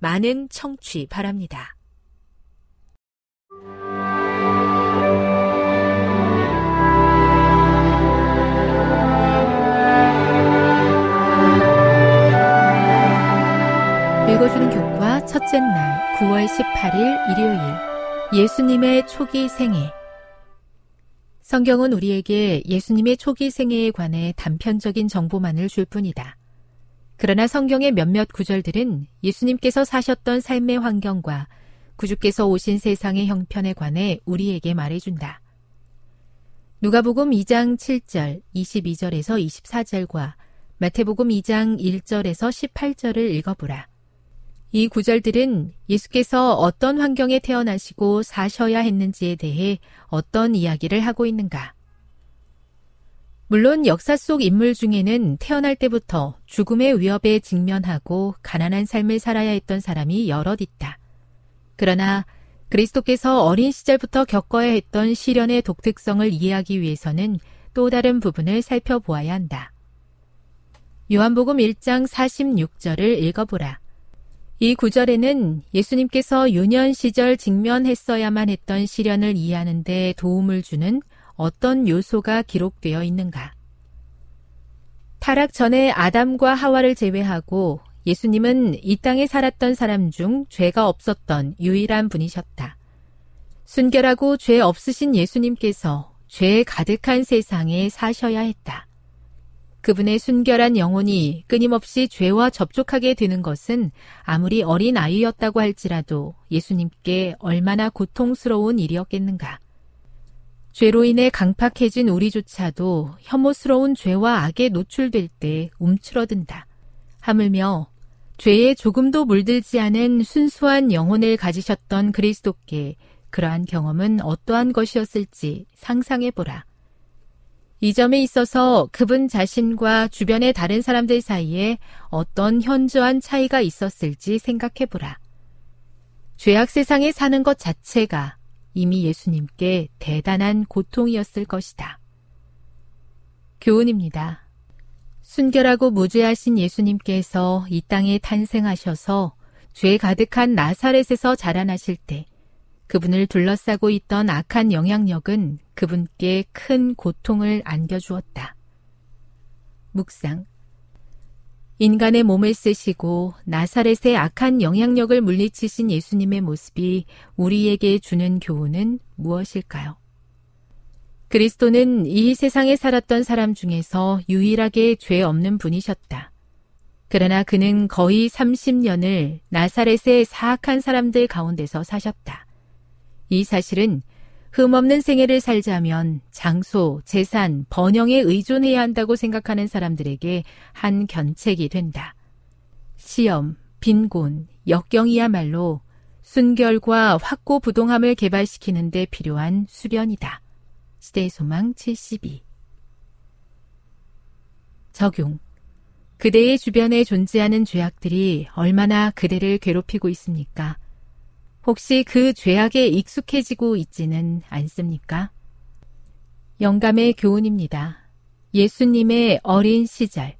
많은 청취 바랍니다. 읽어주는 교과 첫째 날 9월 18일 일요일 예수님의 초기 생애 성경은 우리에게 예수님의 초기 생애에 관해 단편적인 정보만을 줄 뿐이다. 그러나 성경의 몇몇 구절들은 예수님께서 사셨던 삶의 환경과 구주께서 오신 세상의 형편에 관해 우리에게 말해준다. 누가복음 2장 7절, 22절에서 24절과 마태복음 2장 1절에서 18절을 읽어보라. 이 구절들은 예수께서 어떤 환경에 태어나시고 사셔야 했는지에 대해 어떤 이야기를 하고 있는가? 물론 역사 속 인물 중에는 태어날 때부터 죽음의 위협에 직면하고 가난한 삶을 살아야 했던 사람이 여럿 있다. 그러나 그리스도께서 어린 시절부터 겪어야 했던 시련의 독특성을 이해하기 위해서는 또 다른 부분을 살펴보아야 한다. 요한복음 1장 46절을 읽어보라. 이 구절에는 예수님께서 유년 시절 직면했어야만 했던 시련을 이해하는 데 도움을 주는 어떤 요소가 기록되어 있는가? 타락 전에 아담과 하와를 제외하고 예수님은 이 땅에 살았던 사람 중 죄가 없었던 유일한 분이셨다. 순결하고 죄 없으신 예수님께서 죄 가득한 세상에 사셔야 했다. 그분의 순결한 영혼이 끊임없이 죄와 접촉하게 되는 것은 아무리 어린 아이였다고 할지라도 예수님께 얼마나 고통스러운 일이었겠는가. 죄로 인해 강팍해진 우리조차도 혐오스러운 죄와 악에 노출될 때 움츠러든다. 하물며 죄에 조금도 물들지 않은 순수한 영혼을 가지셨던 그리스도께 그러한 경험은 어떠한 것이었을지 상상해보라. 이 점에 있어서 그분 자신과 주변의 다른 사람들 사이에 어떤 현저한 차이가 있었을지 생각해보라. 죄악 세상에 사는 것 자체가 이미 예수님께 대단한 고통이었을 것이다. 교훈입니다. 순결하고 무죄하신 예수님께서 이 땅에 탄생하셔서 죄 가득한 나사렛에서 자라나실 때 그분을 둘러싸고 있던 악한 영향력은 그분께 큰 고통을 안겨주었다. 묵상. 인간의 몸을 쓰시고 나사렛의 악한 영향력을 물리치신 예수님의 모습이 우리에게 주는 교훈은 무엇일까요? 그리스도는 이 세상에 살았던 사람 중에서 유일하게 죄 없는 분이셨다. 그러나 그는 거의 30년을 나사렛의 사악한 사람들 가운데서 사셨다. 이 사실은 흠없는 생애를 살자면 장소, 재산, 번영에 의존해야 한다고 생각하는 사람들에게 한 견책이 된다. 시험, 빈곤, 역경이야말로 순결과 확고부동함을 개발시키는 데 필요한 수련이다. 시대의 소망 72 적용 그대의 주변에 존재하는 죄악들이 얼마나 그대를 괴롭히고 있습니까? 혹시 그 죄악에 익숙해지고 있지는 않습니까? 영감의 교훈입니다. 예수님의 어린 시절.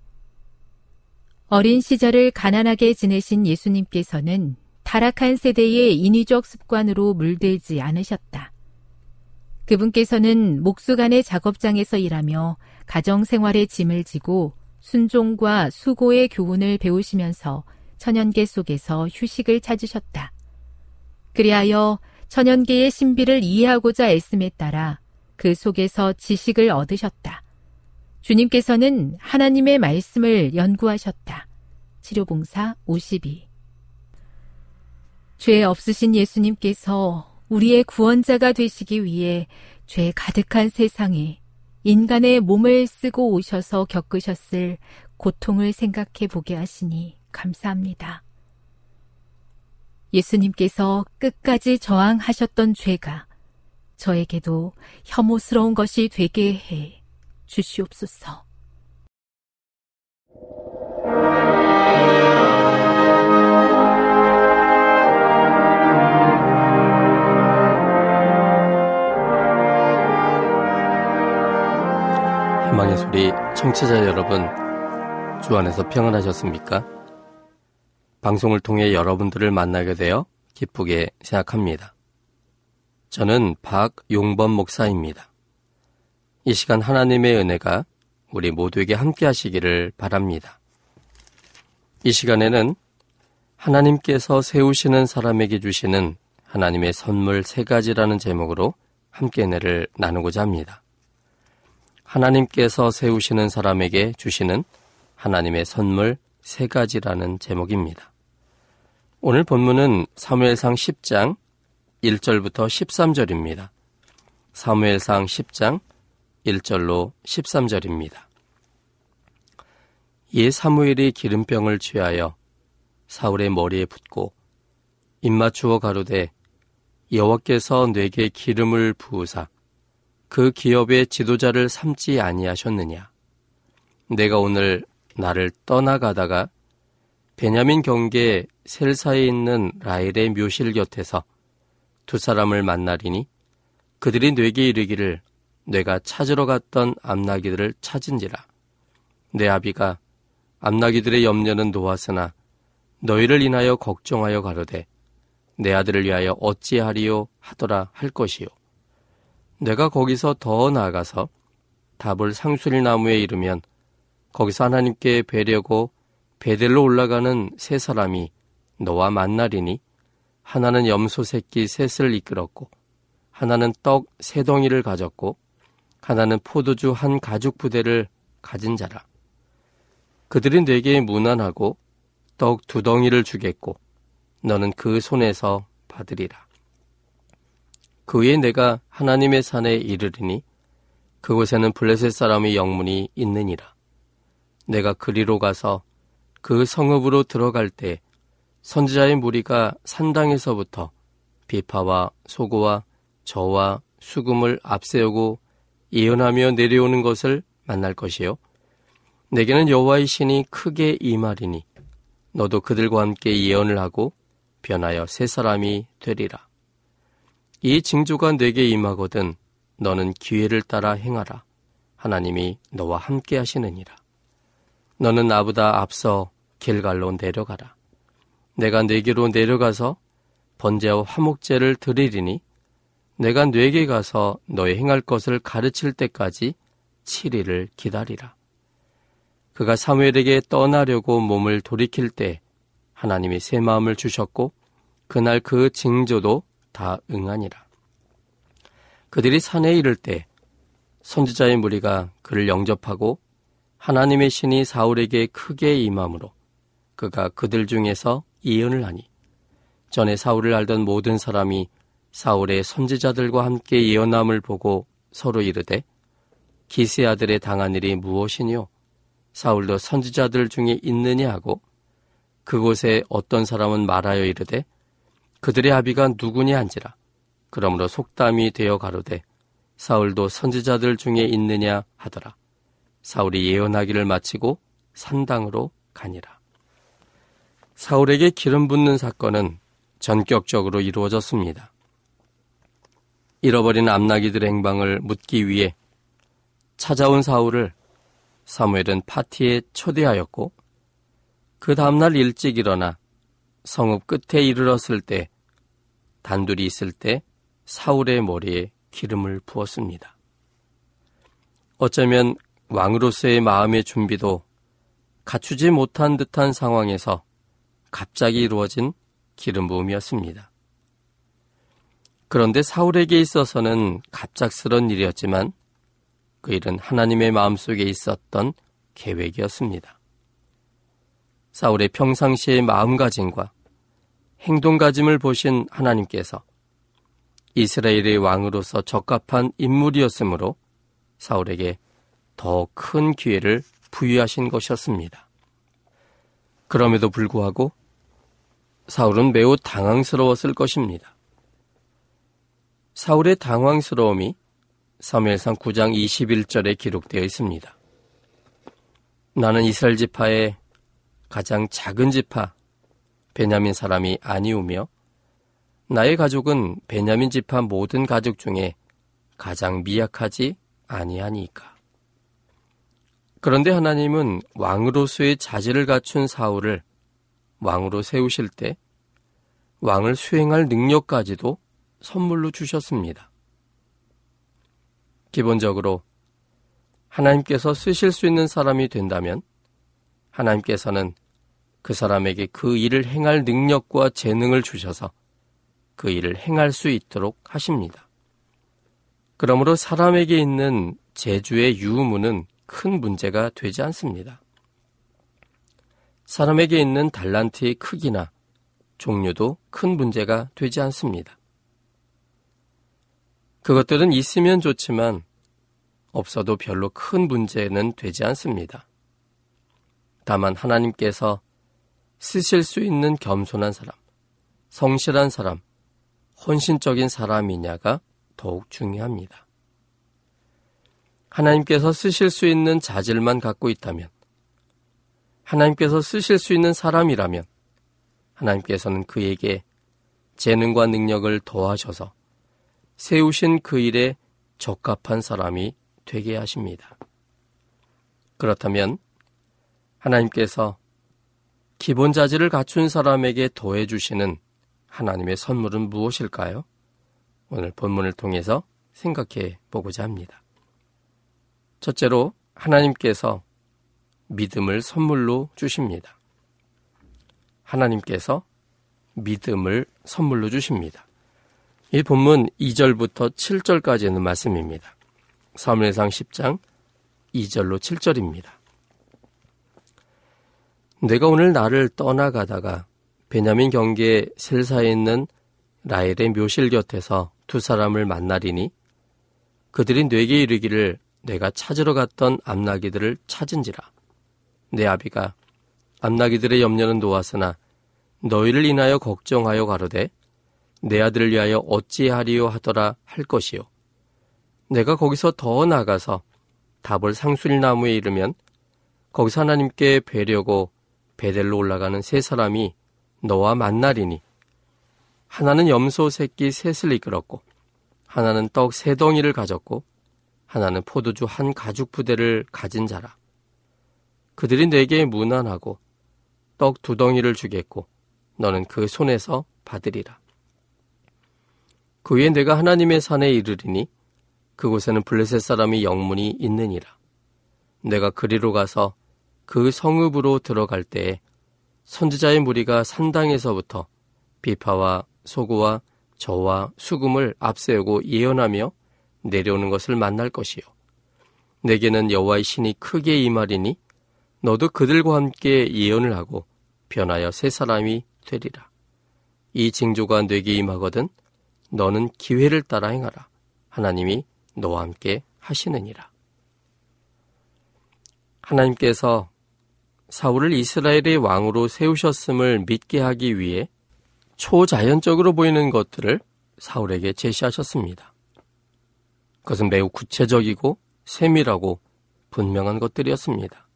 어린 시절을 가난하게 지내신 예수님께서는 타락한 세대의 인위적 습관으로 물들지 않으셨다. 그분께서는 목수간의 작업장에서 일하며 가정 생활의 짐을 지고 순종과 수고의 교훈을 배우시면서 천연계 속에서 휴식을 찾으셨다. 그리하여 천연계의 신비를 이해하고자 애씀에 따라 그 속에서 지식을 얻으셨다. 주님께서는 하나님의 말씀을 연구하셨다. 치료봉사 52. 죄 없으신 예수님께서 우리의 구원자가 되시기 위해 죄 가득한 세상에 인간의 몸을 쓰고 오셔서 겪으셨을 고통을 생각해 보게 하시니 감사합니다. 예수님께서 끝까지 저항하셨던 죄가 저에게도 혐오스러운 것이 되게 해 주시옵소서. 희망의 소리 청취자 여러분, 주 안에서 평안하셨습니까? 방송을 통해 여러분들을 만나게 되어 기쁘게 생각합니다. 저는 박용범 목사입니다. 이 시간 하나님의 은혜가 우리 모두에게 함께 하시기를 바랍니다. 이 시간에는 하나님께서 세우시는 사람에게 주시는 하나님의 선물 세 가지라는 제목으로 함께 은혜를 나누고자 합니다. 하나님께서 세우시는 사람에게 주시는 하나님의 선물 세 가지라는 제목입니다. 오늘 본문은 사무엘상 10장 1절부터 13절입니다. 사무엘상 10장 1절로 13절입니다. 예 사무엘이 기름병을 취하여 사울의 머리에 붓고 입맞추어 가로되 여호와께서 내게 기름을 부으사 그 기업의 지도자를 삼지 아니하셨느냐? 내가 오늘 나를 떠나가다가 베냐민 경계 셀사에 있는 라헬의 묘실 곁에서 두 사람을 만나리니 그들이 뇌게 이르기를 내가 찾으러 갔던 암나기들을 찾은지라. 내 아비가 암나기들의 염려는 놓았으나 너희를 인하여 걱정하여 가로되 내 아들을 위하여 어찌하리요 하더라 할 것이요. 내가 거기서 더 나아가서 답을 상수리 나무에 이르면 거기서 하나님께 뵈려고 베델로 올라가는 세 사람이 너와 만나리니 하나는 염소 새끼 셋을 이끌었고 하나는 떡 세 덩이를 가졌고 하나는 포도주 한 가죽 부대를 가진 자라. 그들이 내게 무난하고 떡 두 덩이를 주겠고 너는 그 손에서 받으리라. 그 후에 내가 하나님의 산에 이르리니 그곳에는 블레셋 사람의 영문이 있느니라. 내가 그리로 가서 그 성읍으로 들어갈 때 선지자의 무리가 산당에서부터 비파와 소고와 저와 수금을 앞세우고 예언하며 내려오는 것을 만날 것이요. 내게는 여호와의 신이 크게 임하리니 너도 그들과 함께 예언을 하고 변하여 새 사람이 되리라. 이 징조가 내게 임하거든 너는 기회를 따라 행하라. 하나님이 너와 함께 하시느니라. 너는 나보다 앞서 길갈로 내려가라. 내가 내게로 내려가서 번제와 화목제를 드리리니 내가 뇌게 가서 너의 행할 것을 가르칠 때까지 7일을 기다리라. 그가 사무엘에게 떠나려고 몸을 돌이킬 때 하나님이 새 마음을 주셨고 그날 그 징조도 다 응하니라. 그들이 산에 이를 때 선지자의 무리가 그를 영접하고 하나님의 신이 사울에게 크게 임함으로 그가 그들 중에서 예언을 하니 전에 사울을 알던 모든 사람이 사울의 선지자들과 함께 예언함을 보고 서로 이르되 기세 아들의 당한 일이 무엇이뇨? 사울도 선지자들 중에 있느냐 하고 그곳에 어떤 사람은 말하여 이르되 그들의 아비가 누구냐 한지라 그러므로 속담이 되어 가로되 사울도 선지자들 중에 있느냐 하더라 사울이 예언하기를 마치고 산당으로 가니라 사울에게 기름 붓는 사건은 전격적으로 이루어졌습니다. 잃어버린 암나기들 행방을 묻기 위해 찾아온 사울을 사무엘은 파티에 초대하였고 그 다음날 일찍 일어나 성읍 끝에 이르렀을 때 단둘이 있을 때 사울의 머리에 기름을 부었습니다. 어쩌면 왕으로서의 마음의 준비도 갖추지 못한 듯한 상황에서 갑자기 이루어진 기름 부음이었습니다. 그런데 사울에게 있어서는 갑작스런 일이었지만 그 일은 하나님의 마음속에 있었던 계획이었습니다. 사울의 평상시의 마음가짐과 행동가짐을 보신 하나님께서 이스라엘의 왕으로서 적합한 인물이었으므로 사울에게 더 큰 기회를 부여하신 것이었습니다. 그럼에도 불구하고 사울은 매우 당황스러웠을 것입니다. 사울의 당황스러움이 사무엘상 9장 21절에 기록되어 있습니다. 나는 이스라엘 지파의 가장 작은 지파 베냐민 사람이 아니오며 나의 가족은 베냐민 지파 모든 가족 중에 가장 미약하지 아니하니까. 그런데 하나님은 왕으로서의 자질을 갖춘 사울을 왕으로 세우실 때 왕을 수행할 능력까지도 선물로 주셨습니다. 기본적으로 하나님께서 쓰실 수 있는 사람이 된다면 하나님께서는 그 사람에게 그 일을 행할 능력과 재능을 주셔서 그 일을 행할 수 있도록 하십니다. 그러므로 사람에게 있는 재주의 유무는 큰 문제가 되지 않습니다. 사람에게 있는 달란트의 크기나 종류도 큰 문제가 되지 않습니다. 그것들은 있으면 좋지만 없어도 별로 큰 문제는 되지 않습니다. 다만 하나님께서 쓰실 수 있는 겸손한 사람, 성실한 사람, 헌신적인 사람이냐가 더욱 중요합니다. 하나님께서 쓰실 수 있는 자질만 갖고 있다면, 하나님께서 쓰실 수 있는 사람이라면, 하나님께서는 그에게 재능과 능력을 더하셔서 세우신 그 일에 적합한 사람이 되게 하십니다. 그렇다면 하나님께서 기본 자질을 갖춘 사람에게 더해 주시는 하나님의 선물은 무엇일까요? 오늘 본문을 통해서 생각해 보고자 합니다. 첫째로 하나님께서 믿음을 선물로 주십니다. 하나님께서 믿음을 선물로 주십니다. 이 본문 2절부터 7절까지는 말씀입니다. 사무엘상 10장 2절로 7절입니다. 내가 오늘 나를 떠나가다가 베냐민 경계 셀사에 있는 라헬의 묘실 곁에서 두 사람을 만나리니 그들이 내게 이르기를 내가 찾으러 갔던 암나기들을 찾은지라 내 아비가 암나기들의 염려는 놓았으나 너희를 인하여 걱정하여 가로되 내 아들을 위하여 어찌하리요 하더라 할 것이요. 내가 거기서 더 나가서 답을 상술나무에 이르면 거기서 하나님께 뵈려고 베델로 올라가는 세 사람이 너와 만나리니 하나는 염소 새끼 셋을 이끌었고 하나는 떡 세 덩이를 가졌고 하나는 포도주 한 가죽 부대를 가진 자라. 그들이 내게 무난하고 떡 두 덩이를 주겠고 너는 그 손에서 받으리라. 그 후에 내가 하나님의 산에 이르리니 그곳에는 블레셋 사람이 영문이 있느니라. 내가 그리로 가서 그 성읍으로 들어갈 때에 선지자의 무리가 산당에서부터 비파와 소고와 저와 수금을 앞세우고 예언하며 내려오는 것을 만날 것이요. 내게는 여호와의 신이 크게 임하리니 너도 그들과 함께 예언을 하고 변하여 새 사람이 되리라. 이 징조가 내게 임하거든 너는 기회를 따라 행하라. 하나님이 너와 함께 하시느니라. 하나님께서 사울을 이스라엘의 왕으로 세우셨음을 믿게 하기 위해 초자연적으로 보이는 것들을 사울에게 제시하셨습니다. 그것은 매우 구체적이고 세밀하고 분명한 것들이었습니다.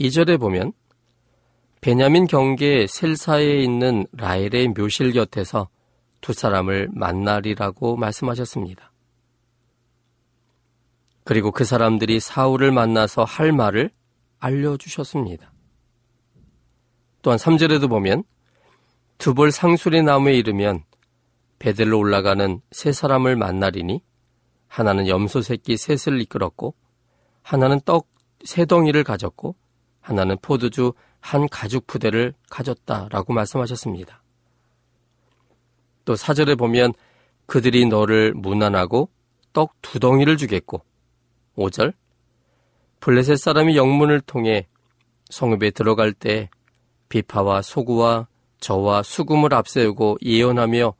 2절에 보면 베냐민 경계 셀사에 있는 라헬의 묘실 곁에서 두 사람을 만나리라고 말씀하셨습니다. 그리고 그 사람들이 사울을 만나서 할 말을 알려주셨습니다. 또한 3절에도 보면 두벌 상수리 나무에 이르면 베델로 올라가는 세 사람을 만나리니 하나는 염소 새끼 셋을 이끌었고 하나는 떡 세 덩이를 가졌고 하나는 포도주 한 가죽 부대를 가졌다라고 말씀하셨습니다. 또 사절에 보면 그들이 너를 무난하고 떡 두 덩이를 주겠고 5절 블레셋 사람이 영문을 통해 성읍에 들어갈 때 비파와 소구와 저와 수금을 앞세우고 예언하며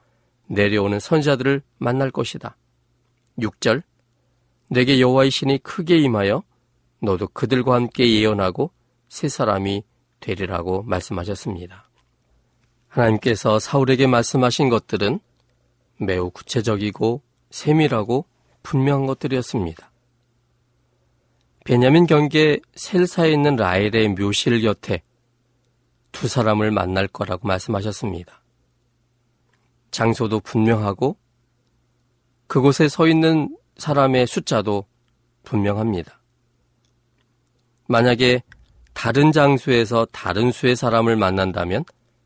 내려오는 선자들을 만날 것이다. 6절 내게 여호와의 신이 크게 임하여 너도 그들과 함께 예언하고 세 사람이 되리라고 말씀하셨습니다. 하나님께서 사울에게 말씀하신 것들은 매우 구체적이고 세밀하고 분명한 것들이었습니다. 베냐민 경계 셀사에 있는 라헬의 묘실 곁에 두 사람을 만날 거라고 말씀하셨습니다. 장소도 분명하고 그곳에 서 있는 사람의 숫자도 분명합니다. 만약에 다른 장소에서 다른 수의 사람을 만난다면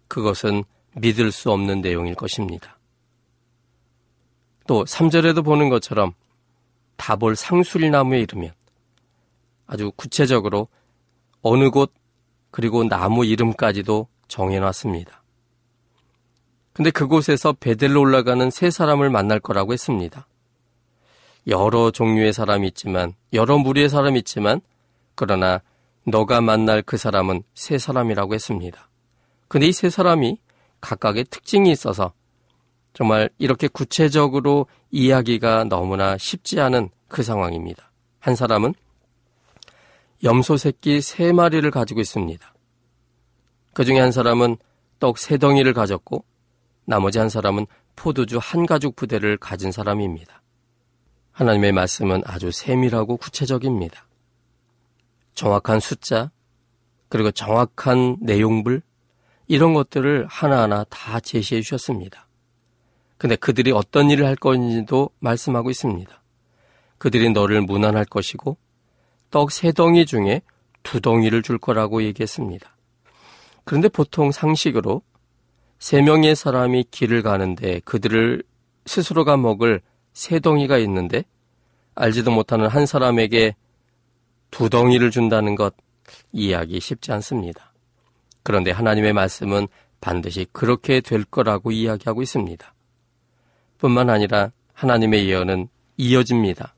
그것은 믿을 수 없는 내용일 것입니다. 또 3절에도 보는 것처럼 다볼 상술나무에 이르면 아주 구체적으로 어느 곳 그리고 나무 이름까지도 정해놨습니다. 근데 그곳에서 베델로 올라가는 세 사람을 만날 거라고 했습니다. 여러 종류의 사람이 있지만, 여러 무리의 사람이 있지만, 그러나 너가 만날 그 사람은 세 사람이라고 했습니다. 근데 이 세 사람이 각각의 특징이 있어서 정말 이렇게 구체적으로 이야기가 너무나 쉽지 않은 그 상황입니다. 한 사람은 염소 새끼 세 마리를 가지고 있습니다. 그 중에 한 사람은 떡 세 덩이를 가졌고 나머지 한 사람은 포도주 한 가죽 부대를 가진 사람입니다. 하나님의 말씀은 아주 세밀하고 구체적입니다. 정확한 숫자, 그리고 정확한 내용물, 이런 것들을 하나하나 다 제시해 주셨습니다. 근데 그들이 어떤 일을 할 건지도 말씀하고 있습니다. 그들이 너를 무난할 것이고 떡 세 덩이 중에 두 덩이를 줄 거라고 얘기했습니다. 그런데 보통 상식으로 세 명의 사람이 길을 가는데 그들을 스스로가 먹을 세 덩이가 있는데 알지도 못하는 한 사람에게 두 덩이를 준다는 것 이해하기 쉽지 않습니다. 그런데 하나님의 말씀은 반드시 그렇게 될 거라고 이야기하고 있습니다. 뿐만 아니라 하나님의 예언은 이어집니다.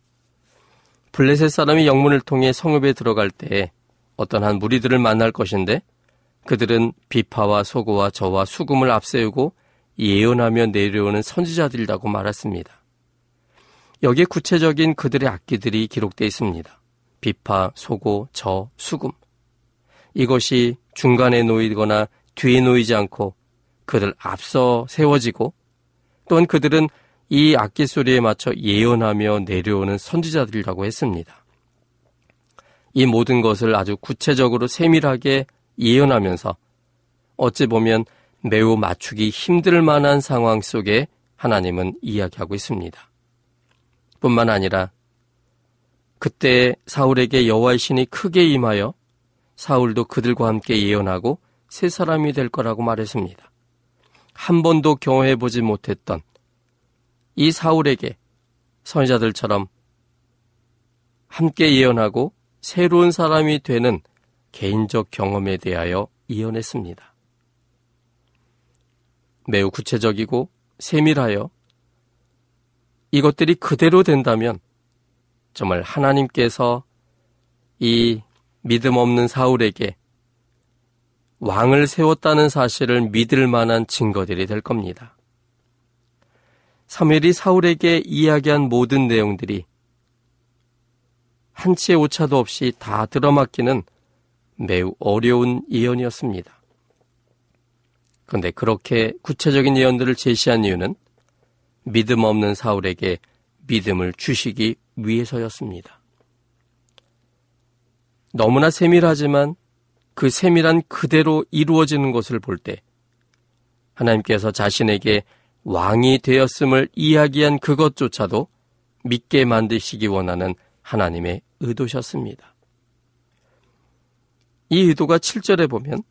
블레셋 사람이 영문을 통해 성읍에 들어갈 때 어떤 한 무리들을 만날 것인데 그들은 비파와 소고와 저와 수금을 앞세우고 예언하며 내려오는 선지자들이라고 말했습니다. 여기에 구체적인 그들의 악기들이 기록되어 있습니다. 비파, 소고, 저, 수금. 이것이 중간에 놓이거나 뒤에 놓이지 않고 그들 앞서 세워지고 또한 그들은 이 악기 소리에 맞춰 예언하며 내려오는 선지자들이라고 했습니다. 이 모든 것을 아주 구체적으로 세밀하게 예언하면서 어찌 보면 매우 맞추기 힘들 만한 상황 속에 하나님은 이야기하고 있습니다. 뿐만 아니라 그때 사울에게 여호와의 신이 크게 임하여 사울도 그들과 함께 예언하고 세 사람이 될 거라고 말했습니다. 한 번도 경험해 보지 못했던 이 사울에게 선지자들처럼 함께 예언하고 새로운 사람이 되는 개인적 경험에 대하여 이언했습니다. 매우 구체적이고 세밀하여 이것들이 그대로 된다면 정말 하나님께서 이 믿음 없는 사울에게 왕을 세웠다는 사실을 믿을 만한 증거들이 될 겁니다. 사무엘이 사울에게 이야기한 모든 내용들이 한치의 오차도 없이 다 들어맞기는 매우 어려운 예언이었습니다. 그런데 그렇게 구체적인 예언들을 제시한 이유는 믿음 없는 사울에게 믿음을 주시기 위해서였습니다. 너무나 세밀하지만 그 세밀한 그대로 이루어지는 것을 볼 때 하나님께서 자신에게 왕이 되었음을 이야기한 그것조차도 믿게 만드시기 원하는 하나님의 의도셨습니다. 이 의도가 7절에 보면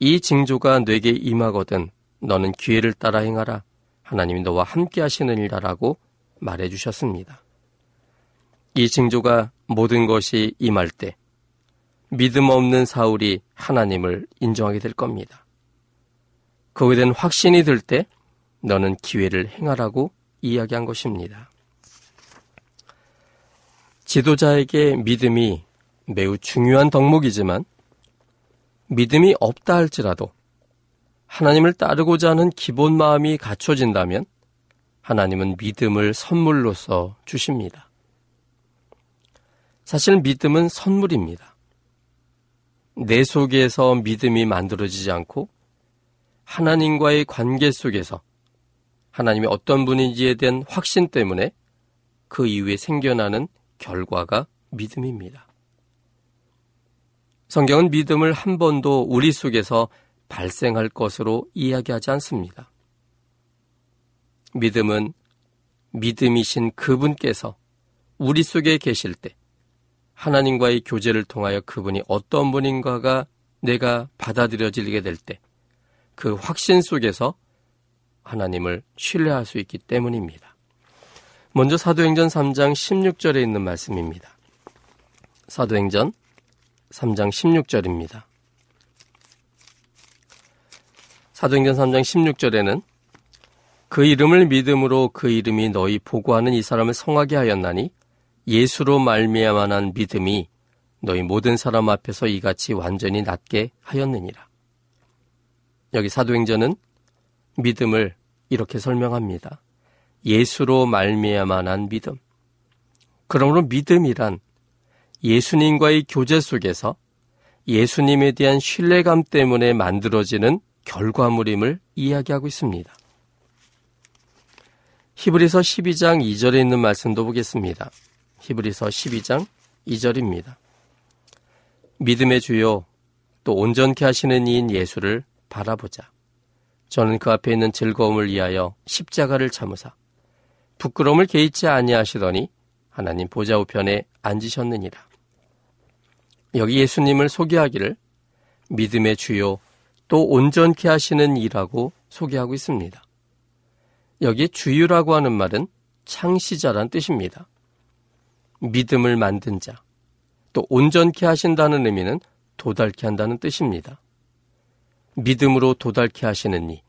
이 징조가 뇌게 임하거든 너는 기회를 따라 행하라 하나님이 너와 함께 하시느니라라고 말해 주셨습니다. 이 징조가 모든 것이 임할 때 믿음 없는 사울이 하나님을 인정하게 될 겁니다. 거기에 대한 확신이 들 때 너는 기회를 행하라고 이야기한 것입니다. 지도자에게 믿음이 매우 중요한 덕목이지만 믿음이 없다 할지라도 하나님을 따르고자 하는 기본 마음이 갖춰진다면 하나님은 믿음을 선물로서 주십니다. 사실 믿음은 선물입니다. 내 속에서 믿음이 만들어지지 않고 하나님과의 관계 속에서 하나님이 어떤 분인지에 대한 확신 때문에 그 이후에 생겨나는 결과가 믿음입니다. 성경은 믿음을 한 번도 우리 속에서 발생할 것으로 이야기하지 않습니다. 믿음은 믿음이신 그분께서 우리 속에 계실 때 하나님과의 교제를 통하여 그분이 어떤 분인가가 내가 받아들여지게 될 때 그 확신 속에서 하나님을 신뢰할 수 있기 때문입니다. 먼저 사도행전 3장 16절에 있는 말씀입니다. 사도행전 3장 16절입니다. 사도행전 3장 16절에는 그 이름을 믿음으로 그 이름이 너희 보고하는 이 사람을 성하게 하였나니 예수로 말미암아난 믿음이 너희 모든 사람 앞에서 이같이 완전히 낫게 하였느니라. 여기 사도행전은 믿음을 이렇게 설명합니다. 예수로 말미암아난 믿음. 그러므로 믿음이란 예수님과의 교제 속에서 예수님에 대한 신뢰감 때문에 만들어지는 결과물임을 이야기하고 있습니다. 히브리서 12장 2절에 있는 말씀도 보겠습니다. 히브리서 12장 2절입니다. 믿음의 주요 또 온전케 하시는 이인 예수를 바라보자. 저는 그 앞에 있는 즐거움을 위하여 십자가를 참으사 부끄러움을 개의치 아니하시더니 하나님 보좌 우편에 앉으셨느니라. 여기 예수님을 소개하기를 믿음의 주요 또 온전케 하시는 이라고 소개하고 있습니다. 여기 주유라고 하는 말은 창시자란 뜻입니다. 믿음을 만든 자, 또 온전케 하신다는 의미는 도달케 한다는 뜻입니다. 믿음으로 도달케 하시는 이,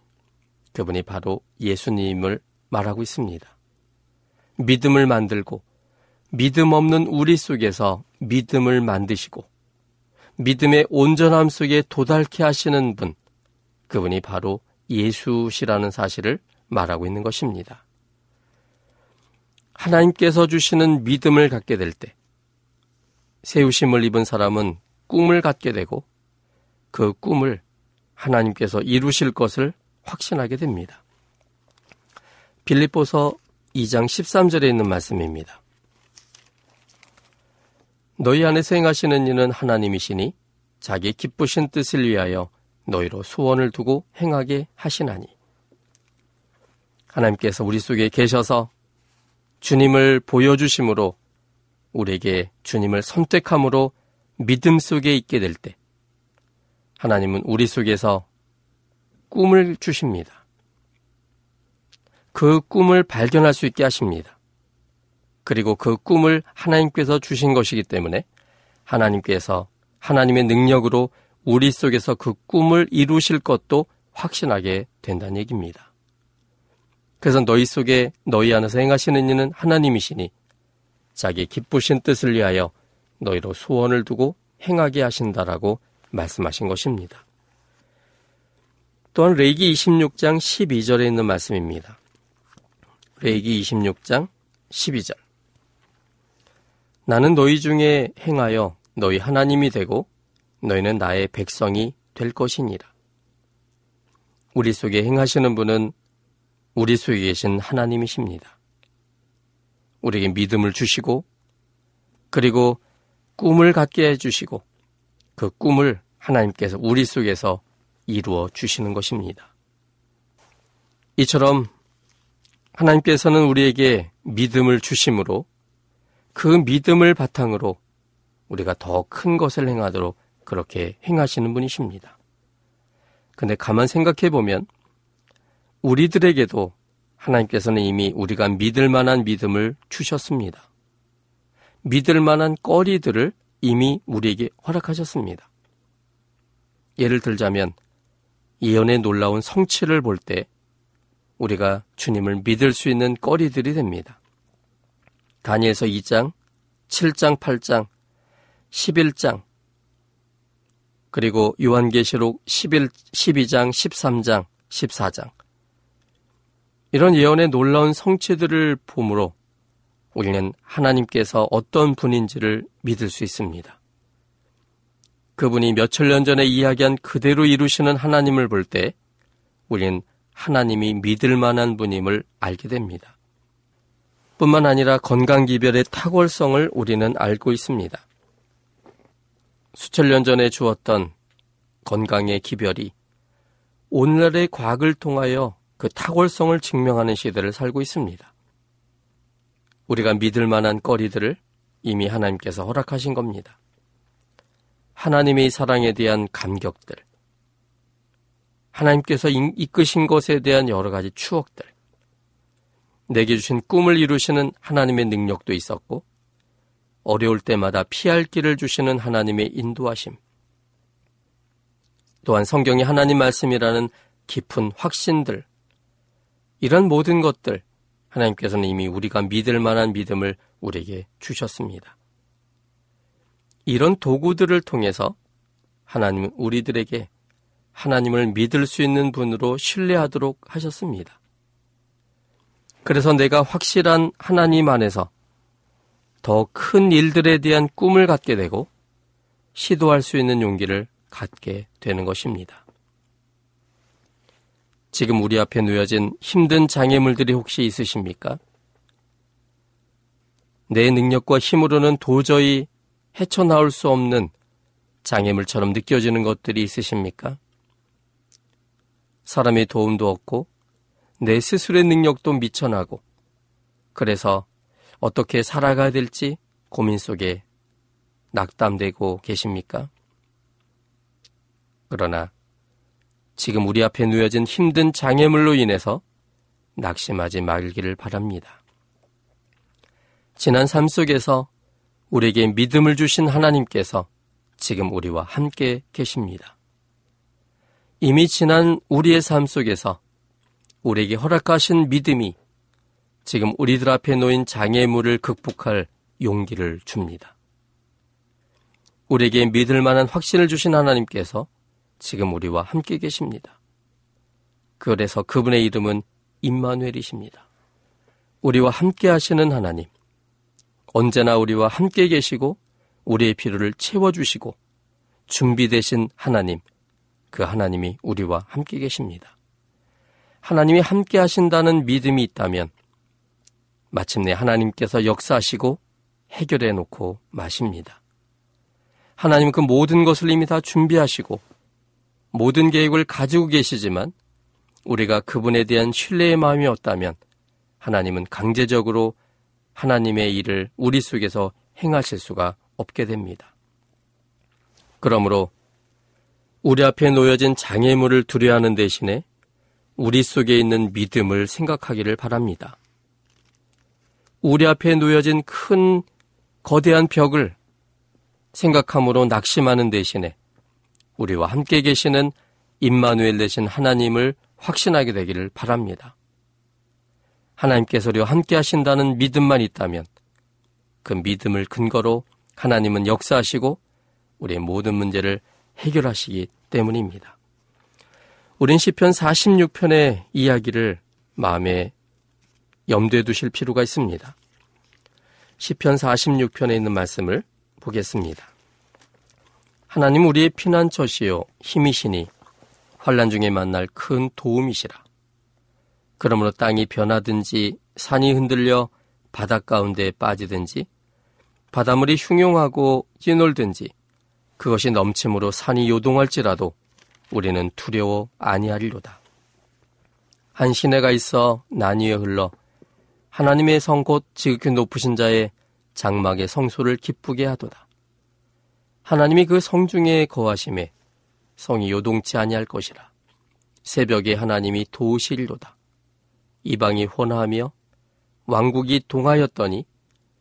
그분이 바로 예수님을 말하고 있습니다. 믿음을 만들고 믿음 없는 우리 속에서 믿음을 만드시고 믿음의 온전함 속에 도달케 하시는 분, 그분이 바로 예수시라는 사실을 말하고 있는 것입니다. 하나님께서 주시는 믿음을 갖게 될 때, 세우심을 입은 사람은 꿈을 갖게 되고, 그 꿈을 하나님께서 이루실 것을 확신하게 됩니다. 빌립보서 2장 13절에 있는 말씀입니다. 너희 안에서 행하시는 이는 하나님이시니 자기 기쁘신 뜻을 위하여 너희로 소원을 두고 행하게 하시나니. 하나님께서 우리 속에 계셔서 주님을 보여주심으로 우리에게 주님을 선택함으로 믿음 속에 있게 될 때, 하나님은 우리 속에서 꿈을 주십니다. 그 꿈을 발견할 수 있게 하십니다. 그리고 그 꿈을 하나님께서 주신 것이기 때문에 하나님께서 하나님의 능력으로 우리 속에서 그 꿈을 이루실 것도 확신하게 된다는 얘기입니다. 그래서 너희 속에 너희 안에서 행하시는 이는 하나님이시니 자기 기쁘신 뜻을 위하여 너희로 소원을 두고 행하게 하신다라고 말씀하신 것입니다. 또한 레기 26장 12절에 있는 말씀입니다. 레이기 26장 12절 나는 너희 중에 행하여 너희 하나님이 되고 너희는 나의 백성이 될 것이니라. 우리 속에 행하시는 분은 우리 속에 계신 하나님이십니다. 우리에게 믿음을 주시고 그리고 꿈을 갖게 해주시고 그 꿈을 하나님께서 우리 속에서 이루어 주시는 것입니다. 이처럼 하나님께서는 우리에게 믿음을 주심으로 그 믿음을 바탕으로 우리가 더 큰 것을 행하도록 그렇게 행하시는 분이십니다. 근데 가만 생각해 보면 우리들에게도 하나님께서는 이미 우리가 믿을 만한 믿음을 주셨습니다. 믿을 만한 꺼리들을 이미 우리에게 허락하셨습니다. 예를 들자면 예언의 놀라운 성취를 볼 때 우리가 주님을 믿을 수 있는 꺼리들이 됩니다. 다니엘서 2장, 7장, 8장, 11장, 그리고 요한계시록 11, 12장, 13장, 14장. 이런 예언의 놀라운 성취들을 보므로 우리는 하나님께서 어떤 분인지를 믿을 수 있습니다. 그분이 몇천 년 전에 이야기한 그대로 이루시는 하나님을 볼 때 우리는 하나님이 믿을 만한 분임을 알게 됩니다. 뿐만 아니라 건강기별의 탁월성을 우리는 알고 있습니다. 수천 년 전에 주었던 건강의 기별이 오늘날의 과학을 통하여 그 탁월성을 증명하는 시대를 살고 있습니다. 우리가 믿을 만한 거리들을 이미 하나님께서 허락하신 겁니다. 하나님의 사랑에 대한 감격들, 하나님께서 이끄신 것에 대한 여러 가지 추억들, 내게 주신 꿈을 이루시는 하나님의 능력도 있었고, 어려울 때마다 피할 길을 주시는 하나님의 인도하심. 또한 성경이 하나님 말씀이라는 깊은 확신들, 이런 모든 것들, 하나님께서는 이미 우리가 믿을 만한 믿음을 우리에게 주셨습니다. 이런 도구들을 통해서 하나님은 우리들에게 하나님을 믿을 수 있는 분으로 신뢰하도록 하셨습니다. 그래서 내가 확실한 하나님 안에서 더 큰 일들에 대한 꿈을 갖게 되고 시도할 수 있는 용기를 갖게 되는 것입니다. 지금 우리 앞에 놓여진 힘든 장애물들이 혹시 있으십니까? 내 능력과 힘으로는 도저히 헤쳐나올 수 없는 장애물처럼 느껴지는 것들이 있으십니까? 사람의 도움도 없고 내 스스로의 능력도 미천하고 그래서 어떻게 살아가야 될지 고민 속에 낙담되고 계십니까? 그러나 지금 우리 앞에 놓여진 힘든 장애물로 인해서 낙심하지 말기를 바랍니다. 지난 삶 속에서 우리에게 믿음을 주신 하나님께서 지금 우리와 함께 계십니다. 이미 지난 우리의 삶 속에서 우리에게 허락하신 믿음이 지금 우리들 앞에 놓인 장애물을 극복할 용기를 줍니다. 우리에게 믿을 만한 확신을 주신 하나님께서 지금 우리와 함께 계십니다. 그래서 그분의 이름은 임마누엘이십니다. 우리와 함께 하시는 하나님, 언제나 우리와 함께 계시고 우리의 필요를 채워 주시고 준비되신 하나님, 그 하나님이 우리와 함께 계십니다. 하나님이 함께 하신다는 믿음이 있다면 마침내 하나님께서 역사하시고 해결해 놓고 마십니다. 하나님 그 모든 것을 이미 다 준비하시고 모든 계획을 가지고 계시지만 우리가 그분에 대한 신뢰의 마음이 없다면 하나님은 강제적으로 하나님의 일을 우리 속에서 행하실 수가 없게 됩니다. 그러므로 우리 앞에 놓여진 장애물을 두려워하는 대신에 우리 속에 있는 믿음을 생각하기를 바랍니다. 우리 앞에 놓여진 큰 거대한 벽을 생각함으로 낙심하는 대신에 우리와 함께 계시는 임마누엘 되신 하나님을 확신하게 되기를 바랍니다. 하나님께서 우리와 함께 하신다는 믿음만 있다면 그 믿음을 근거로 하나님은 역사하시고 우리의 모든 문제를 해결하시기 때문입니다. 우린 시편 46편의 이야기를 마음에 염두에 두실 필요가 있습니다. 시편 46편에 있는 말씀을 보겠습니다. 하나님 우리의 피난처시요 힘이시니 환란 중에 만날 큰 도움이시라. 그러므로 땅이 변하든지 산이 흔들려 바닷 가운데 빠지든지 바닷물이 흉용하고 찌놀든지 그것이 넘침으로 산이 요동할지라도 우리는 두려워 아니하리로다. 한 시내가 있어 난 위에 흘러 하나님의 성 곧 지극히 높으신 자의 장막의 성소를 기쁘게 하도다. 하나님이 그 성 중에 거하심에 성이 요동치 아니할 것이라. 새벽에 하나님이 도우시리로다. 이방이 혼하며 왕국이 동하였더니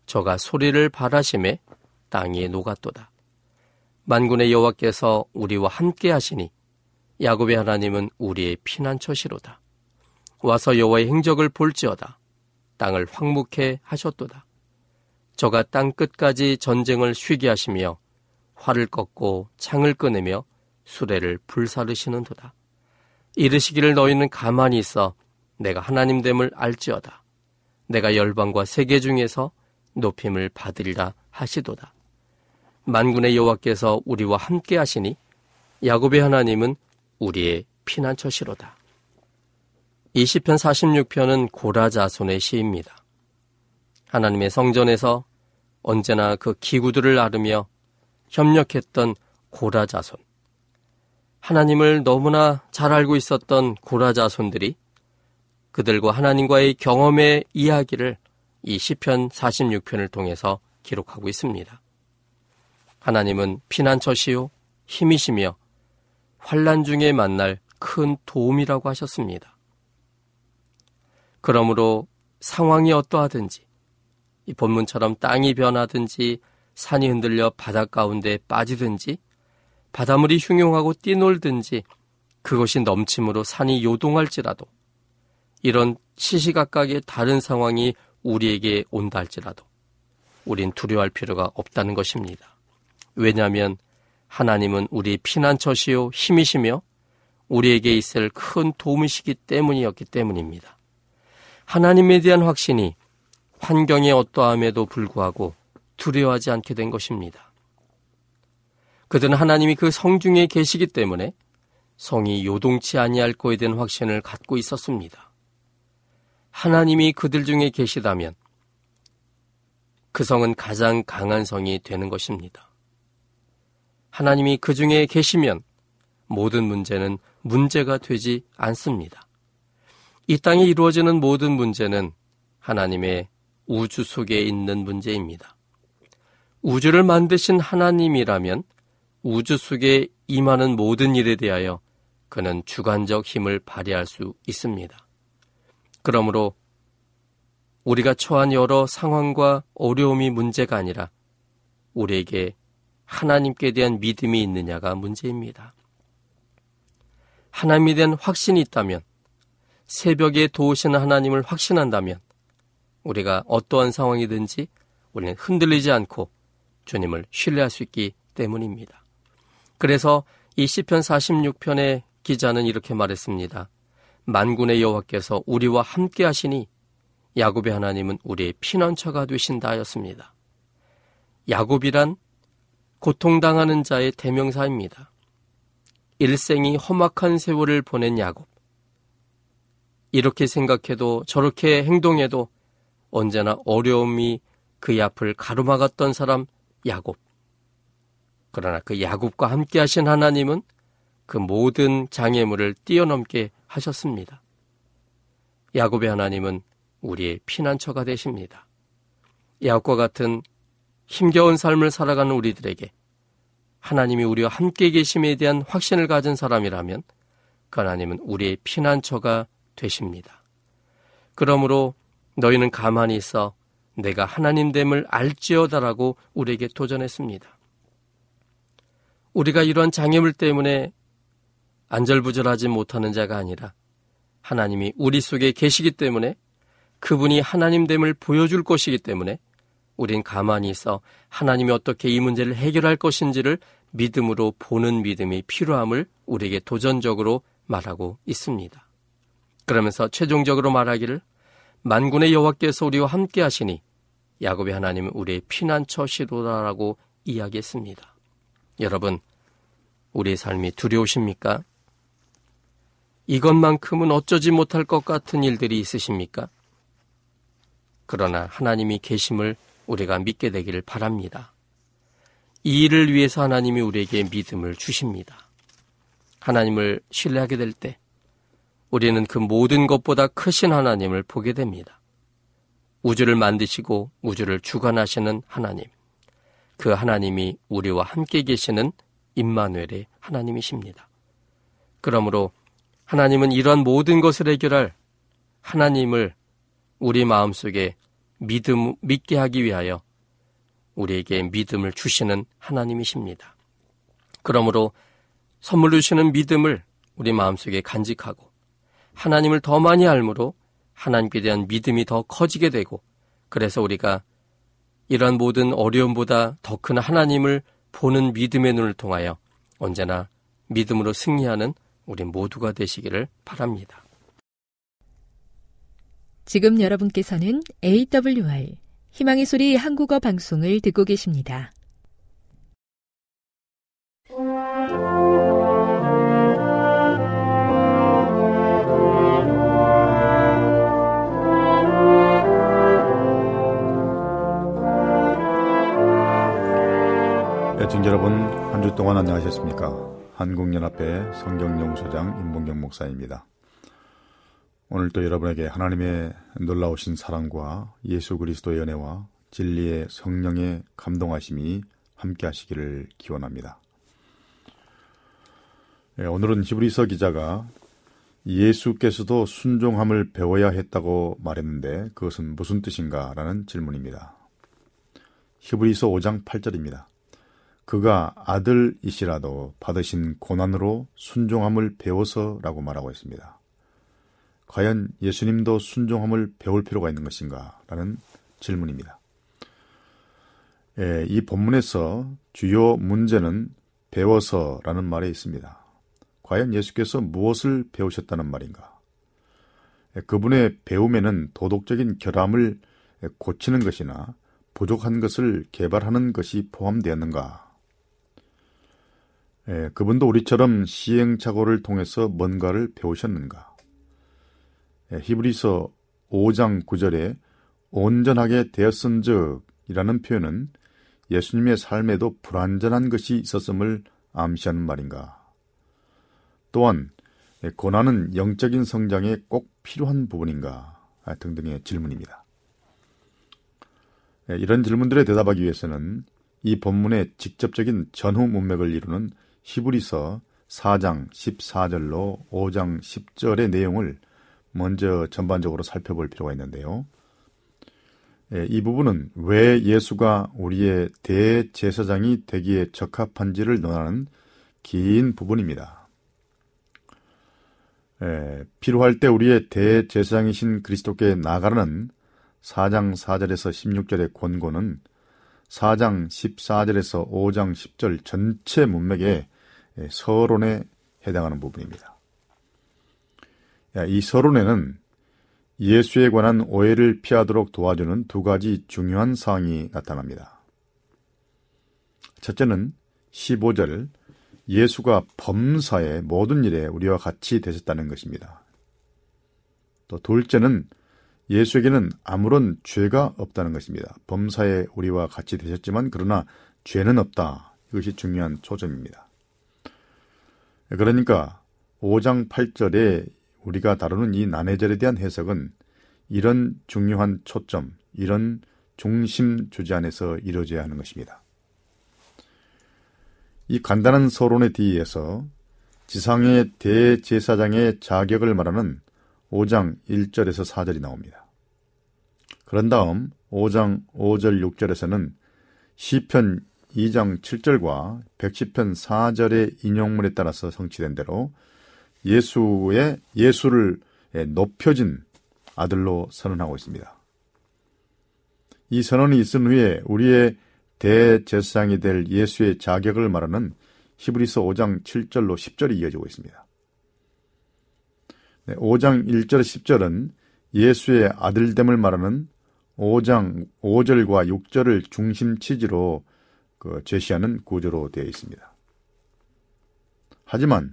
저가 소리를 바라심에 땅에 녹았도다. 만군의 여호와께서 우리와 함께 하시니 야곱의 하나님은 우리의 피난처시로다. 와서 여호와의 행적을 볼지어다. 땅을 황묵해 하셨도다. 저가 땅 끝까지 전쟁을 쉬게 하시며 활을 꺾고 창을 끊으며 수레를 불사르시는도다. 이르시기를 너희는 가만히 있어 내가 하나님됨을 알지어다. 내가 열방과 세계 중에서 높임을 받으리라 하시도다. 만군의 여호와께서 우리와 함께 하시니 야곱의 하나님은 우리의 피난처시로다. 20편 46편은 고라 자손의 시입니다. 하나님의 성전에서 언제나 그 기구들을 나르며 협력했던 고라 자손. 하나님을 너무나 잘 알고 있었던 고라 자손들이 그들과 하나님과의 경험의 이야기를 이 시편 46편을 통해서 기록하고 있습니다. 하나님은 피난처시요 힘이시며 환란 중에 만날 큰 도움이라고 하셨습니다. 그러므로 상황이 어떠하든지 이 본문처럼 땅이 변하든지 산이 흔들려 바닷 가운데 빠지든지 바닷물이 흉용하고 뛰놀든지 그것이 넘침으로 산이 요동할지라도 이런 시시각각의 다른 상황이 우리에게 온다 할지라도 우린 두려워할 필요가 없다는 것입니다. 왜냐하면 하나님은 우리 피난처시요 힘이시며 우리에게 있을 큰 도움이시기 때문이었기 때문입니다. 하나님에 대한 확신이 환경의 어떠함에도 불구하고 두려워하지 않게 된 것입니다. 그들은 하나님이 그 성중에 계시기 때문에 성이 요동치 아니할 거에 대한 확신을 갖고 있었습니다. 하나님이 그들 중에 계시다면 그 성은 가장 강한 성이 되는 것입니다. 하나님이 그 중에 계시면 모든 문제는 문제가 되지 않습니다. 이 땅에 이루어지는 모든 문제는 하나님의 우주 속에 있는 문제입니다. 우주를 만드신 하나님이라면 우주 속에 임하는 모든 일에 대하여 그는 주관적 힘을 발휘할 수 있습니다. 그러므로 우리가 처한 여러 상황과 어려움이 문제가 아니라 우리에게 하나님께 대한 믿음이 있느냐가 문제입니다. 하나님에 대한 확신이 있다면 새벽에 도우시는 하나님을 확신한다면 우리가 어떠한 상황이든지 우리는 흔들리지 않고 주님을 신뢰할 수 있기 때문입니다. 그래서 이 시편 46편의 기자는 이렇게 말했습니다. 만군의 여호와께서 우리와 함께 하시니 야곱의 하나님은 우리의 피난처가 되신다 하였습니다. 야곱이란 고통당하는 자의 대명사입니다. 일생이 험악한 세월을 보낸 야곱. 이렇게 생각해도 저렇게 행동해도 언제나 어려움이 그의 앞을 가로막았던 사람 야곱. 그러나 그 야곱과 함께 하신 하나님은 그 모든 장애물을 뛰어넘게 하셨습니다. 야곱의 하나님은 우리의 피난처가 되십니다. 야곱과 같은 힘겨운 삶을 살아가는 우리들에게 하나님이 우리와 함께 계심에 대한 확신을 가진 사람이라면 그 하나님은 우리의 피난처가 되십니다. 그러므로 너희는 가만히 있어 내가 하나님됨을 알지어다라고 우리에게 도전했습니다. 우리가 이러한 장애물 때문에 안절부절하지 못하는 자가 아니라 하나님이 우리 속에 계시기 때문에 그분이 하나님됨을 보여줄 것이기 때문에 우린 가만히 있어 하나님이 어떻게 이 문제를 해결할 것인지를 믿음으로 보는 믿음이 필요함을 우리에게 도전적으로 말하고 있습니다. 그러면서 최종적으로 말하기를 만군의 여호와께서 우리와 함께 하시니 야곱의 하나님은 우리의 피난처시로다라고 이야기했습니다. 여러분, 우리의 삶이 두려우십니까? 이것만큼은 어쩌지 못할 것 같은 일들이 있으십니까? 그러나 하나님이 계심을 우리가 믿게 되기를 바랍니다. 이 일을 위해서 하나님이 우리에게 믿음을 주십니다. 하나님을 신뢰하게 될 때 우리는 그 모든 것보다 크신 하나님을 보게 됩니다. 우주를 만드시고 우주를 주관하시는 하나님. 그 하나님이 우리와 함께 계시는 임마누엘의 하나님이십니다. 그러므로 하나님은 이러한 모든 것을 해결할 하나님을 우리 마음속에 믿음, 믿게 하기 위하여 우리에게 믿음을 주시는 하나님이십니다. 그러므로 선물 주시는 믿음을 우리 마음속에 간직하고 하나님을 더 많이 알므로 하나님께 대한 믿음이 더 커지게 되고 그래서 우리가 이러한 모든 어려움보다 더 큰 하나님을 보는 믿음의 눈을 통하여 언제나 믿음으로 승리하는 우리 모두가 되시기를 바랍니다. 지금 여러분께서는 AWR 희망의 소리 한국어 방송을 듣고 계십니다. 애청자 여러분, 한 주 동안 안녕하셨습니까? 한국연합회 성경연구소장 임봉경 목사입니다. 오늘도 여러분에게 하나님의 놀라우신 사랑과 예수 그리스도의 연애와 진리의 성령의 감동하심이 함께 하시기를 기원합니다. 예, 오늘은 히브리서 기자가 예수께서도 순종함을 배워야 했다고 말했는데 그것은 무슨 뜻인가? 라는 질문입니다. 히브리서 5장 8절입니다. 그가 아들이시라도 받으신 고난으로 순종함을 배워서라고 말하고 있습니다. 과연 예수님도 순종함을 배울 필요가 있는 것인가? 라는 질문입니다. 예, 이 본문에서 주요 문제는 배워서라는 말에 있습니다. 과연 예수께서 무엇을 배우셨다는 말인가? 예, 그분의 배움에는 도덕적인 결함을 고치는 것이나 부족한 것을 개발하는 것이 포함되었는가? 예, 그분도 우리처럼 시행착오를 통해서 뭔가를 배우셨는가? 예, 히브리서 5장 9절에 온전하게 되었은즉이라는 표현은 예수님의 삶에도 불완전한 것이 있었음을 암시하는 말인가. 또한 예, 고난은 영적인 성장에 꼭 필요한 부분인가 아, 등등의 질문입니다. 예, 이런 질문들에 대답하기 위해서는 이 본문의 직접적인 전후 문맥을 이루는 히브리서 4장 14절로 5장 10절의 내용을 먼저 전반적으로 살펴볼 필요가 있는데요. 예, 이 부분은 왜 예수가 우리의 대제사장이 되기에 적합한지를 논하는 긴 부분입니다. 예, 필요할 때 우리의 대제사장이신 그리스도께 나가라는 4장 4절에서 16절의 권고는 4장 14절에서 5장 10절 전체 문맥의 예, 서론에 해당하는 부분입니다. 이 서론에는 예수에 관한 오해를 피하도록 도와주는 두 가지 중요한 사항이 나타납니다. 첫째는 15절 예수가 범사의 모든 일에 우리와 같이 되셨다는 것입니다. 또 둘째는 예수에게는 아무런 죄가 없다는 것입니다. 범사에 우리와 같이 되셨지만 그러나 죄는 없다. 이것이 중요한 초점입니다. 그러니까 5장 8절에 우리가 다루는 이 난해절에 대한 해석은 이런 중요한 초점, 이런 중심 주제 안에서 이루어져야 하는 것입니다. 이 간단한 서론의 뒤에서 지상의 대제사장의 자격을 말하는 5장 1절에서 4절이 나옵니다. 그런 다음 5장 5절 6절에서는 시편 2장 7절과 110편 4절의 인용문에 따라서 성취된 대로 예수의 예수를 높여진 아들로 선언하고 있습니다. 이 선언이 있은 후에 우리의 대제사장이 될 예수의 자격을 말하는 히브리서 5장 7절로 10절이 이어지고 있습니다. 5장 1절 10절은 예수의 아들됨을 말하는 5장 5절과 6절을 중심 취지로 그 제시하는 구조로 되어 있습니다. 하지만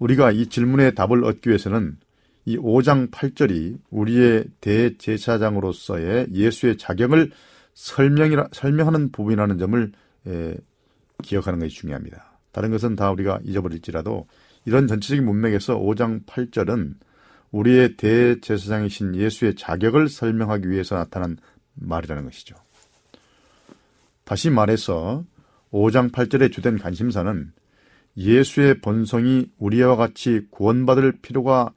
우리가 이 질문에 답을 얻기 위해서는 이 5장 8절이 우리의 대제사장으로서의 예수의 자격을 설명이라, 설명하는 부분이라는 점을 에, 기억하는 것이 중요합니다. 다른 것은 다 우리가 잊어버릴지라도 이런 전체적인 문맥에서 5장 8절은 우리의 대제사장이신 예수의 자격을 설명하기 위해서 나타난 말이라는 것이죠. 다시 말해서 5장 8절의 주된 관심사는 예수의 본성이 우리와 같이 구원받을 필요가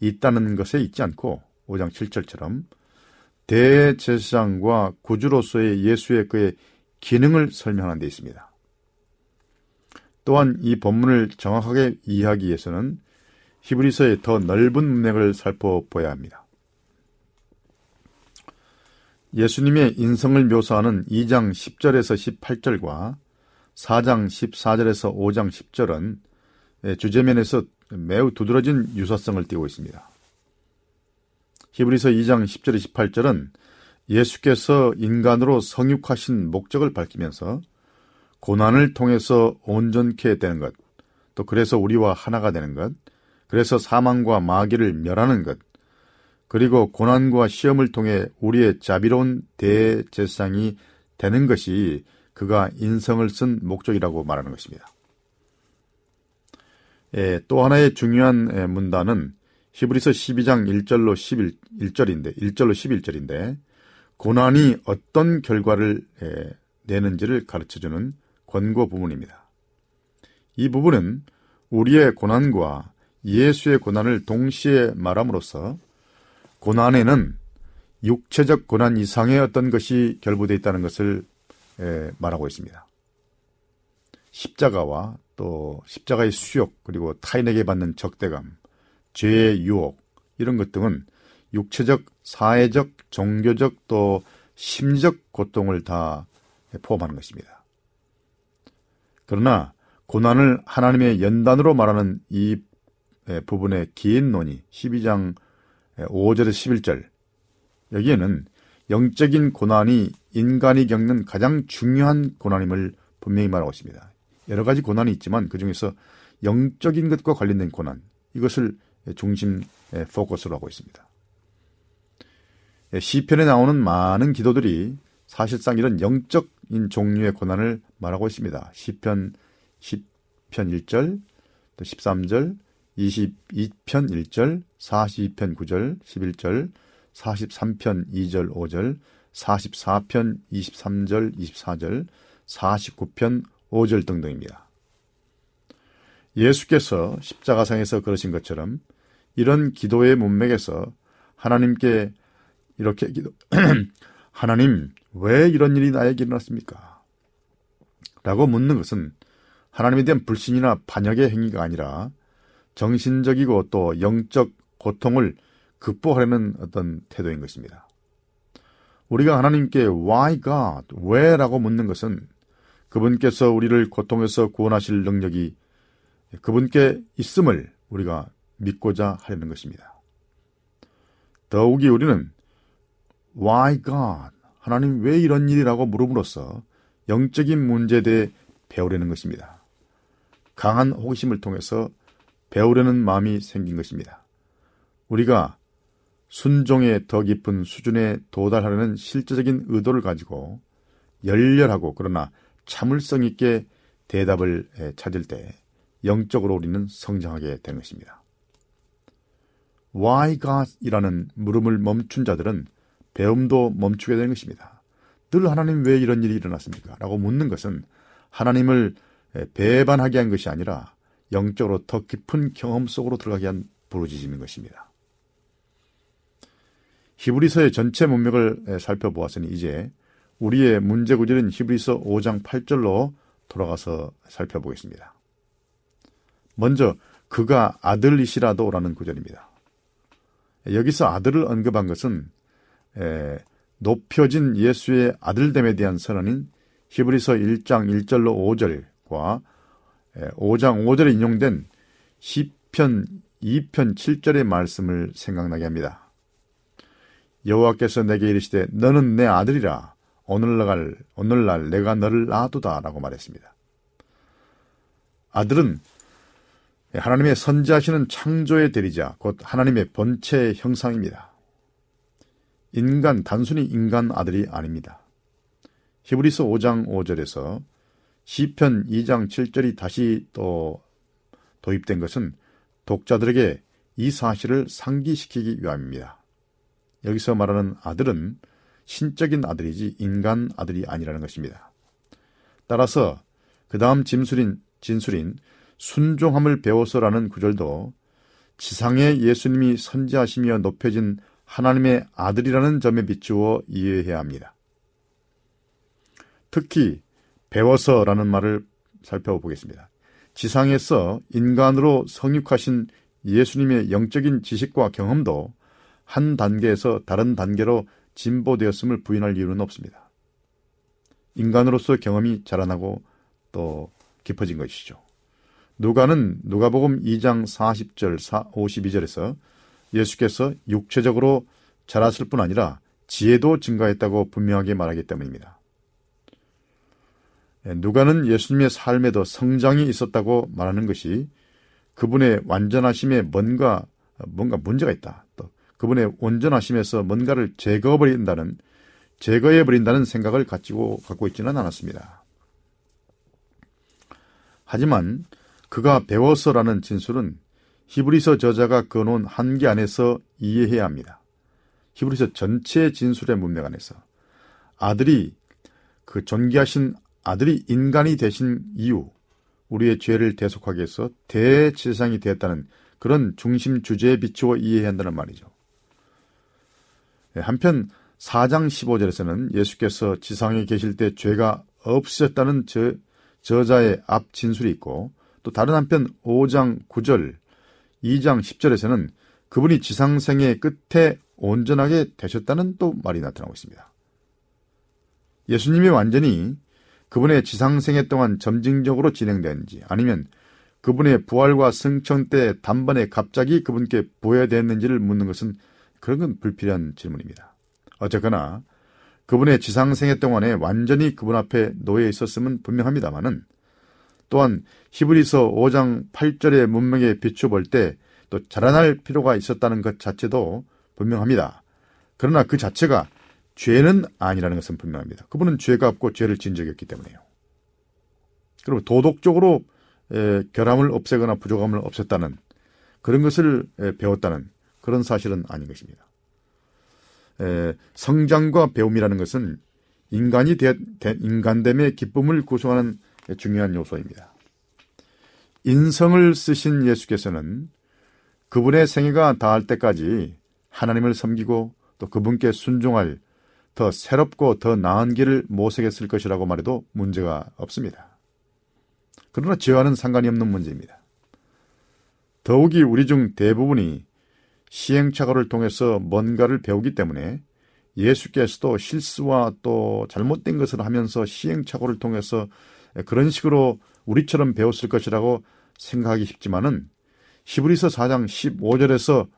있다는 것에 있지 않고 5장 7절처럼 대제사장과 구주로서의 예수의 그의 기능을 설명하는 데 있습니다. 또한 이 본문을 정확하게 이해하기 위해서는 히브리서의 더 넓은 문맥을 살펴보아야 합니다. 예수님의 인성을 묘사하는 2장 10절에서 18절과 4장 14절에서 5장 10절은 주제면에서 매우 두드러진 유사성을 띠고 있습니다. 히브리서 2장 10절 18절은 예수께서 인간으로 성육하신 목적을 밝히면서 고난을 통해서 온전케 되는 것, 또 그래서 우리와 하나가 되는 것, 그래서 사망과 마귀를 멸하는 것, 그리고 고난과 시험을 통해 우리의 자비로운 대제상이 되는 것이 그가 인성을 쓴 목적이라고 말하는 것입니다. 예, 또 하나의 중요한 예, 문단은 히브리서 12장 1절로 11 절인데 1절로 11절인데 고난이 어떤 결과를 예, 내는지를 가르쳐주는 권고 부분입니다. 이 부분은 우리의 고난과 예수의 고난을 동시에 말함으로써 고난에는 육체적 고난 이상의 어떤 것이 결부되어 있다는 것을 말하고 있습니다. 십자가와 또 십자가의 수욕 그리고 타인에게 받는 적대감, 죄의 유혹 이런 것 등은 육체적, 사회적, 종교적 또 심리적 고통을 다 포함하는 것입니다. 그러나 고난을 하나님의 연단으로 말하는 이 부분의 긴 논의 12장 5절에서 11절 여기에는 영적인 고난이 인간이 겪는 가장 중요한 고난임을 분명히 말하고 있습니다. 여러 가지 고난이 있지만 그 중에서 영적인 것과 관련된 고난 이것을 중심 포커스로 하고 있습니다. 시편에 나오는 많은 기도들이 사실상 이런 영적인 종류의 고난을 말하고 있습니다. 시편 10편 1절, 또 13절, 22편 1절, 42편 9절, 11절, 43편 2절 5절, 44편 23절 24절, 49편 5절 등등입니다. 예수께서 십자가상에서 그러신 것처럼 이런 기도의 문맥에서 하나님께 이렇게 기도, 하나님, 왜 이런 일이 나에게 일어났습니까? 라고 묻는 것은 하나님에 대한 불신이나 반역의 행위가 아니라 정신적이고 또 영적 고통을 극복하려는 어떤 태도인 것입니다. 우리가 하나님께 Why God? 왜? 라고 묻는 것은 그분께서 우리를 고통에서 구원하실 능력이 그분께 있음을 우리가 믿고자 하려는 것입니다. 더욱이 우리는 Why God? 하나님 왜 이런 일이라고 물음으로써 영적인 문제에 대해 배우려는 것입니다. 강한 호기심을 통해서 배우려는 마음이 생긴 것입니다. 우리가 순종의 더 깊은 수준에 도달하려는 실제적인 의도를 가지고 열렬하고 그러나 참을성 있게 대답을 찾을 때 영적으로 우리는 성장하게 되는 것입니다. Why God이라는 물음을 멈춘 자들은 배움도 멈추게 되는 것입니다. 늘 하나님 왜 이런 일이 일어났습니까? 라고 묻는 것은 하나님을 배반하게 한 것이 아니라 영적으로 더 깊은 경험 속으로 들어가게 한 부르짖음인 것입니다. 히브리서의 전체 문맥을 살펴보았으니 이제 우리의 문제 구절인 히브리서 5장 8절로 돌아가서 살펴보겠습니다. 먼저 그가 아들이시라도라는 구절입니다. 여기서 아들을 언급한 것은 높여진 예수의 아들됨에 대한 선언인 히브리서 1장 1절로 5절과 5장 5절에 인용된 시편 2편 7절의 말씀을 생각나게 합니다. 여호와께서 내게 이르시되 너는 내 아들이라 오늘날 오늘날 내가 너를 낳아두다라고 말했습니다. 아들은 하나님의 선지하시는 창조의 대리자 곧 하나님의 본체 형상입니다. 인간 단순히 인간 아들이 아닙니다. 히브리서 5장 5절에서 시편 2장 7절이 다시 또 도입된 것은 독자들에게 이 사실을 상기시키기 위함입니다. 여기서 말하는 아들은 신적인 아들이지 인간 아들이 아니라는 것입니다. 따라서 그 다음 진술인, 진술인 순종함을 배워서라는 구절도 지상에 예수님이 선지하시며 높여진 하나님의 아들이라는 점에 비추어 이해해야 합니다. 특히 배워서라는 말을 살펴보겠습니다. 지상에서 인간으로 성육하신 예수님의 영적인 지식과 경험도 한 단계에서 다른 단계로 진보되었음을 부인할 이유는 없습니다. 인간으로서 경험이 자라나고 또 깊어진 것이죠. 누가는 누가복음 2장 40절 52절에서 예수께서 육체적으로 자랐을 뿐 아니라 지혜도 증가했다고 분명하게 말하기 때문입니다. 예, 누가는 예수님의 삶에도 성장이 있었다고 말하는 것이 그분의 완전하심에 뭔가 뭔가 문제가 있다. 또 그분의 온전하심에서 뭔가를 제거해 버린다는 제거해 버린다는 생각을 가지고 갖고 있지는 않았습니다. 하지만 그가 배워서라는 진술은 히브리서 저자가 그어놓은 한계 안에서 이해해야 합니다. 히브리서 전체 진술의 문맥 안에서 아들이 그 존귀하신 아들이 인간이 되신 이유, 우리의 죄를 대속하기 위해서 대지상이 되었다는 그런 중심 주제에 비추어 이해해야 한다는 말이죠. 예, 한편 4장 15절에서는 예수께서 지상에 계실 때 죄가 없으셨다는 저, 저자의 앞 진술이 있고 또 다른 한편 5장 9절, 2장 10절에서는 그분이 지상생의 끝에 온전하게 되셨다는 또 말이 나타나고 있습니다. 예수님이 완전히 그분의 지상생애 동안 점진적으로 진행되는지 아니면 그분의 부활과 승천 때 단번에 갑자기 그분께 보여야 되는지를 묻는 것은 그런 건 불필요한 질문입니다. 어쨌거나 그분의 지상생애 동안에 완전히 그분 앞에 놓여 있었음은 분명합니다만은 또한 히브리서 5장 8절의 문맥에 비춰볼 때 또 자라날 필요가 있었다는 것 자체도 분명합니다. 그러나 그 자체가 죄는 아니라는 것은 분명합니다. 그분은 죄가 없고 죄를 진 적이 없기 때문에요. 그리고 도덕적으로 에, 결함을 없애거나 부족함을 없앴다는 그런 것을 에, 배웠다는 그런 사실은 아닌 것입니다. 에, 성장과 배움이라는 것은 인간이 되, 인간됨의 기쁨을 구성하는 중요한 요소입니다. 인성을 쓰신 예수께서는 그분의 생애가 다할 때까지 하나님을 섬기고 또 그분께 순종할 더 새롭고 더 나은 길을 모색했을 것이라고 말해도 문제가 없습니다. 그러나 죄와는 상관이 없는 문제입니다. 더욱이 우리 중 대부분이 시행착오를 통해서 뭔가를 배우기 때문에 예수께서도 실수와 또 잘못된 것을 하면서 시행착오를 통해서 그런 식으로 우리처럼 배웠을 것이라고 생각하기 쉽지만은 히브리서 4장 15절에서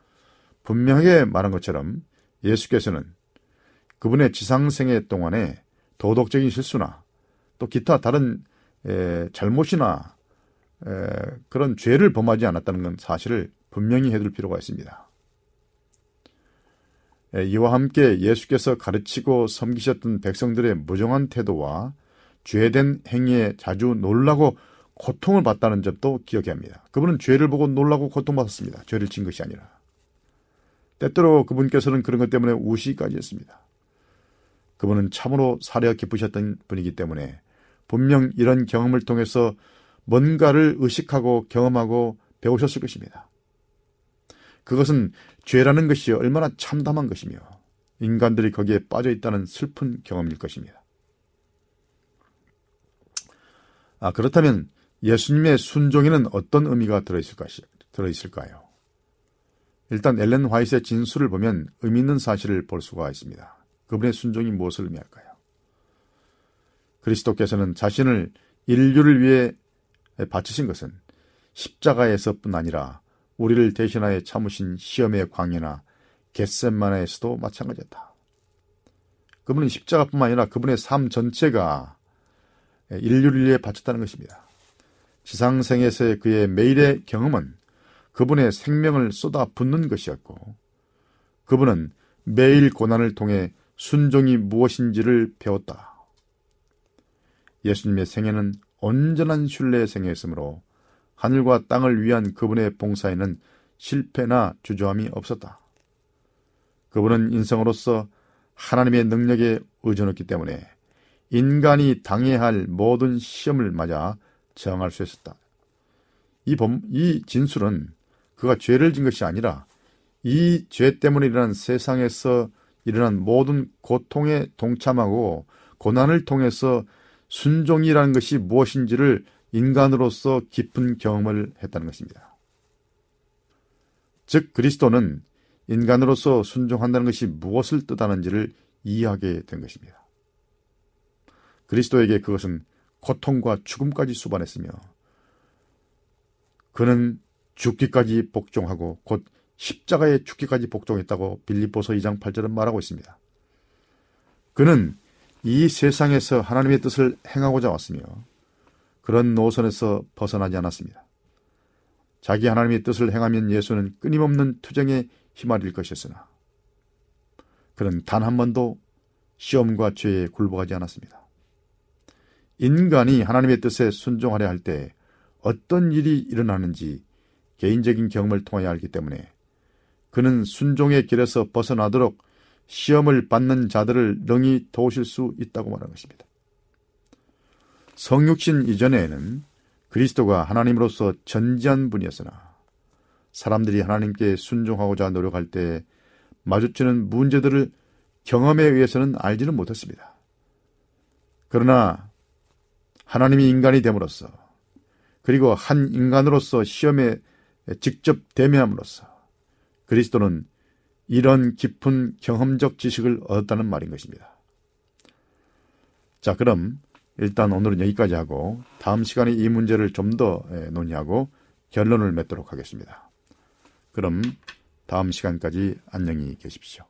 분명하게 말한 것처럼 예수께서는 그분의 지상생애 동안에 도덕적인 실수나 또 기타 다른 에, 잘못이나 에, 그런 죄를 범하지 않았다는 건 사실을 분명히 해둘 필요가 있습니다. 에, 이와 함께 예수께서 가르치고 섬기셨던 백성들의 무정한 태도와 죄된 행위에 자주 놀라고 고통을 받다는 점도 기억해야 합니다. 그분은 죄를 보고 놀라고 고통받았습니다. 죄를 진 것이 아니라. 때때로 그분께서는 그런 것 때문에 우시까지 했습니다. 그분은 참으로 사려 깊으셨던 분이기 때문에 분명 이런 경험을 통해서 뭔가를 의식하고 경험하고 배우셨을 것입니다. 그것은 죄라는 것이 얼마나 참담한 것이며 인간들이 거기에 빠져 있다는 슬픈 경험일 것입니다. 아, 그렇다면 예수님의 순종에는 어떤 의미가 들어있을까요? 일단 엘렌 화이트의 진술을 보면 의미 있는 사실을 볼 수가 있습니다. 그분의 순종이 무엇을 의미할까요? 그리스도께서는 자신을 인류를 위해 바치신 것은 십자가에서뿐 아니라 우리를 대신하여 참으신 시험의 광야나 겟셋마네에서도 마찬가지였다. 그분은 십자가뿐만 아니라 그분의 삶 전체가 인류를 위해 바쳤다는 것입니다. 지상생에서의 그의 매일의 경험은 그분의 생명을 쏟아 붓는 것이었고 그분은 매일 고난을 통해 순종이 무엇인지를 배웠다. 예수님의 생애는 온전한 신뢰의 생애였으므로 하늘과 땅을 위한 그분의 봉사에는 실패나 주저함이 없었다. 그분은 인성으로서 하나님의 능력에 의존했기 때문에 인간이 당해야 할 모든 시험을 맞아 저항할 수 있었다. 이, 범, 이 진술은 그가 죄를 진 것이 아니라 이 죄 때문에 일어난 세상에서 일어난 모든 고통에 동참하고 고난을 통해서 순종이라는 것이 무엇인지를 인간으로서 깊은 경험을 했다는 것입니다. 즉, 그리스도는 인간으로서 순종한다는 것이 무엇을 뜻하는지를 이해하게 된 것입니다. 그리스도에게 그것은 고통과 죽음까지 수반했으며 그는 죽기까지 복종하고 곧 십자가에 죽기까지 복종했다고 빌립보서 2장 8절은 말하고 있습니다. 그는 이 세상에서 하나님의 뜻을 행하고자 왔으며 그런 노선에서 벗어나지 않았습니다. 자기 하나님의 뜻을 행하면 예수는 끊임없는 투쟁에 휘말릴 것이었으나 그는 단 한 번도 시험과 죄에 굴복하지 않았습니다. 인간이 하나님의 뜻에 순종하려 할 때 어떤 일이 일어나는지 개인적인 경험을 통하여 알기 때문에 그는 순종의 길에서 벗어나도록 시험을 받는 자들을 능히 도우실 수 있다고 말한 것입니다. 성육신 이전에는 그리스도가 하나님으로서 전지한 분이었으나 사람들이 하나님께 순종하고자 노력할 때 마주치는 문제들을 경험에 의해서는 알지는 못했습니다. 그러나 하나님이 인간이 됨으로써 그리고 한 인간으로서 시험에 직접 대면함으로써 그리스도는 이런 깊은 경험적 지식을 얻었다는 말인 것입니다. 자, 그럼 일단 오늘은 여기까지 하고 다음 시간에 이 문제를 좀 더 논의하고 결론을 맺도록 하겠습니다. 그럼 다음 시간까지 안녕히 계십시오.